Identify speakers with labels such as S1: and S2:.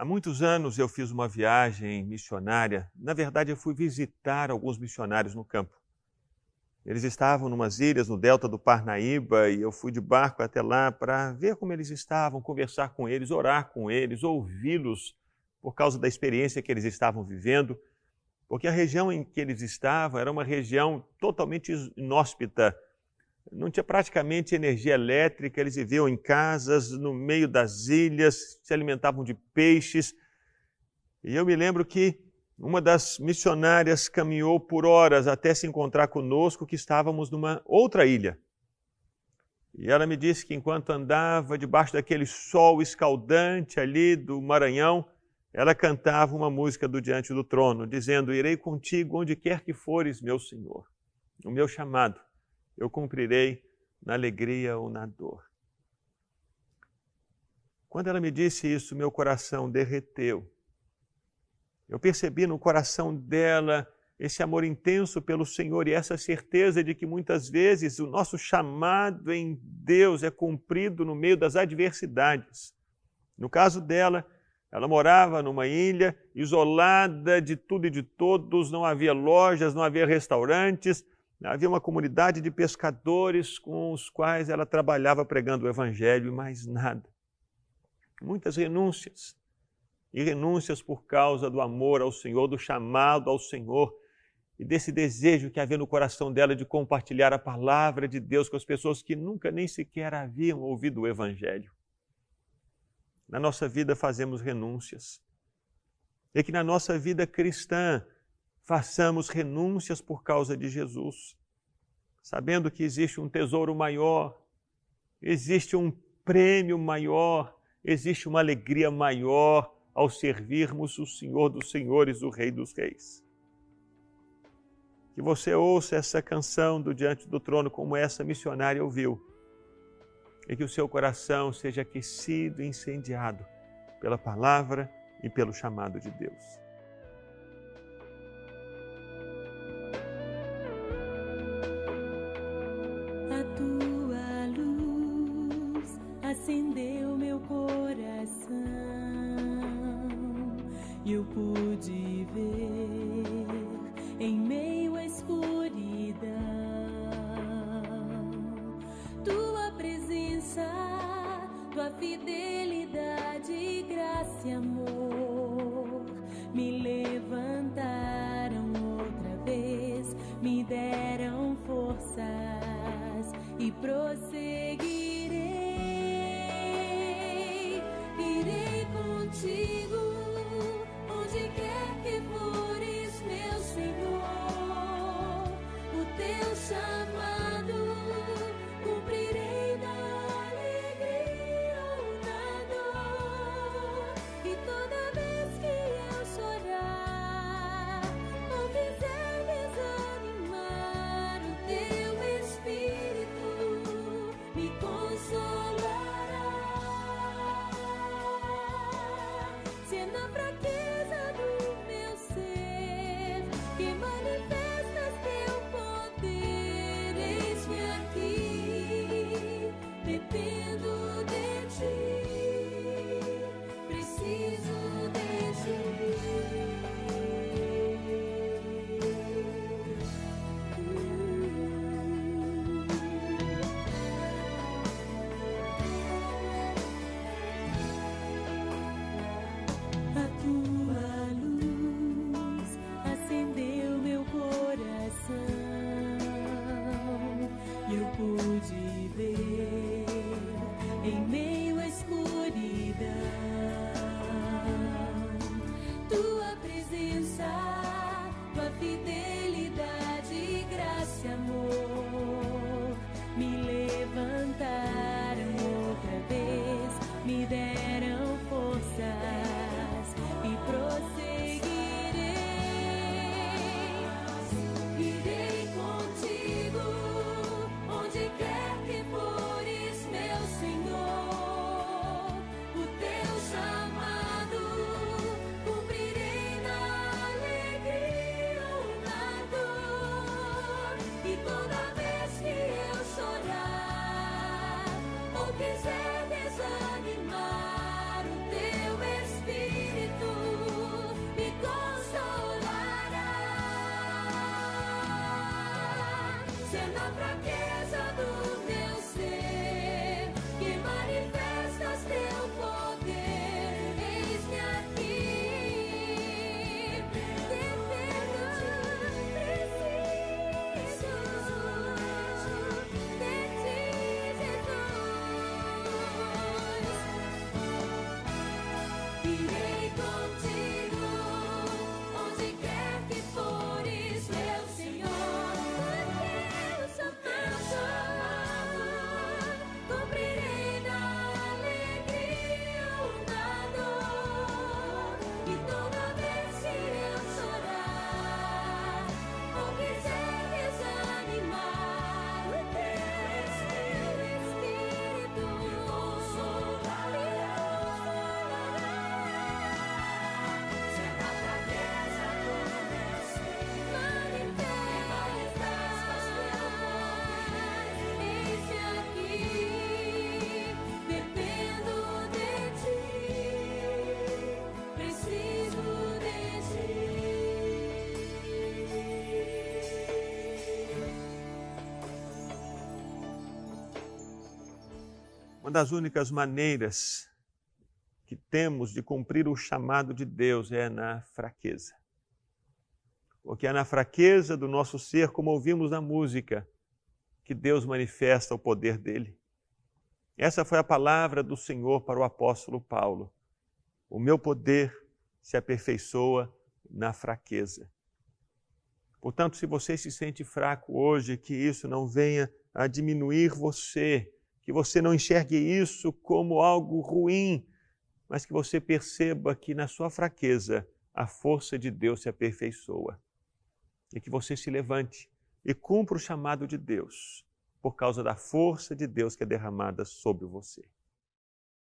S1: Há muitos anos eu fiz uma viagem missionária. Na verdade, eu fui visitar alguns missionários no campo. Eles estavam numas ilhas no delta do Parnaíba e eu fui de barco até lá para ver como eles estavam, conversar com eles, orar com eles, ouvi-los por causa da experiência que eles estavam vivendo, porque a região em que eles estavam era uma região totalmente inóspita não tinha praticamente energia elétrica, eles viviam em casas, no meio das ilhas, se alimentavam de peixes. E eu me lembro que uma das missionárias caminhou por horas até se encontrar conosco, que estávamos numa outra ilha. E ela me disse que enquanto andava debaixo daquele sol escaldante ali do Maranhão, ela cantava uma música do Diante do Trono, dizendo: Irei contigo onde quer que fores, meu Senhor. O meu chamado eu cumprirei na alegria ou na dor. Quando ela me disse isso, meu coração derreteu. Eu percebi no coração dela esse amor intenso pelo Senhor e essa certeza de que muitas vezes o nosso chamado em Deus é cumprido no meio das adversidades. No caso dela, ela morava numa ilha isolada de tudo e de todos, não havia lojas, não havia restaurantes, Havia uma comunidade de pescadores com os quais ela trabalhava pregando o evangelho e mais nada. Muitas renúncias. E renúncias por causa do amor ao Senhor, do chamado ao Senhor e desse desejo que havia no coração dela de compartilhar a palavra de Deus com as pessoas que nunca nem sequer haviam ouvido o evangelho. Na nossa vida fazemos renúncias. E que na nossa vida cristã façamos renúncias por causa de Jesus, sabendo que existe um tesouro maior, existe um prêmio maior, existe uma alegria maior ao servirmos o Senhor dos Senhores, o Rei dos Reis. Que você ouça essa canção do Diante do Trono, como essa missionária ouviu, e que o seu coração seja aquecido e incendiado pela palavra e pelo chamado de Deus.
S2: eu pude ver em meio à escuridão tua presença, tua fidelidade, graça e amor me levantaram outra vez, me deram forças e prosseguiram. presença, tua fidelidade. para qué.
S1: Uma das únicas maneiras que temos de cumprir o chamado de Deus é na fraqueza. Porque é na fraqueza do nosso ser, como ouvimos na música, que Deus manifesta o poder dele. Essa foi a palavra do Senhor para o apóstolo Paulo. O meu poder se aperfeiçoa na fraqueza. Portanto, se você se sente fraco hoje, que isso não venha a diminuir você, que você não enxergue isso como algo ruim, mas que você perceba que na sua fraqueza a força de Deus se aperfeiçoa. E que você se levante e cumpra o chamado de Deus, por causa da força de Deus que é derramada sobre você.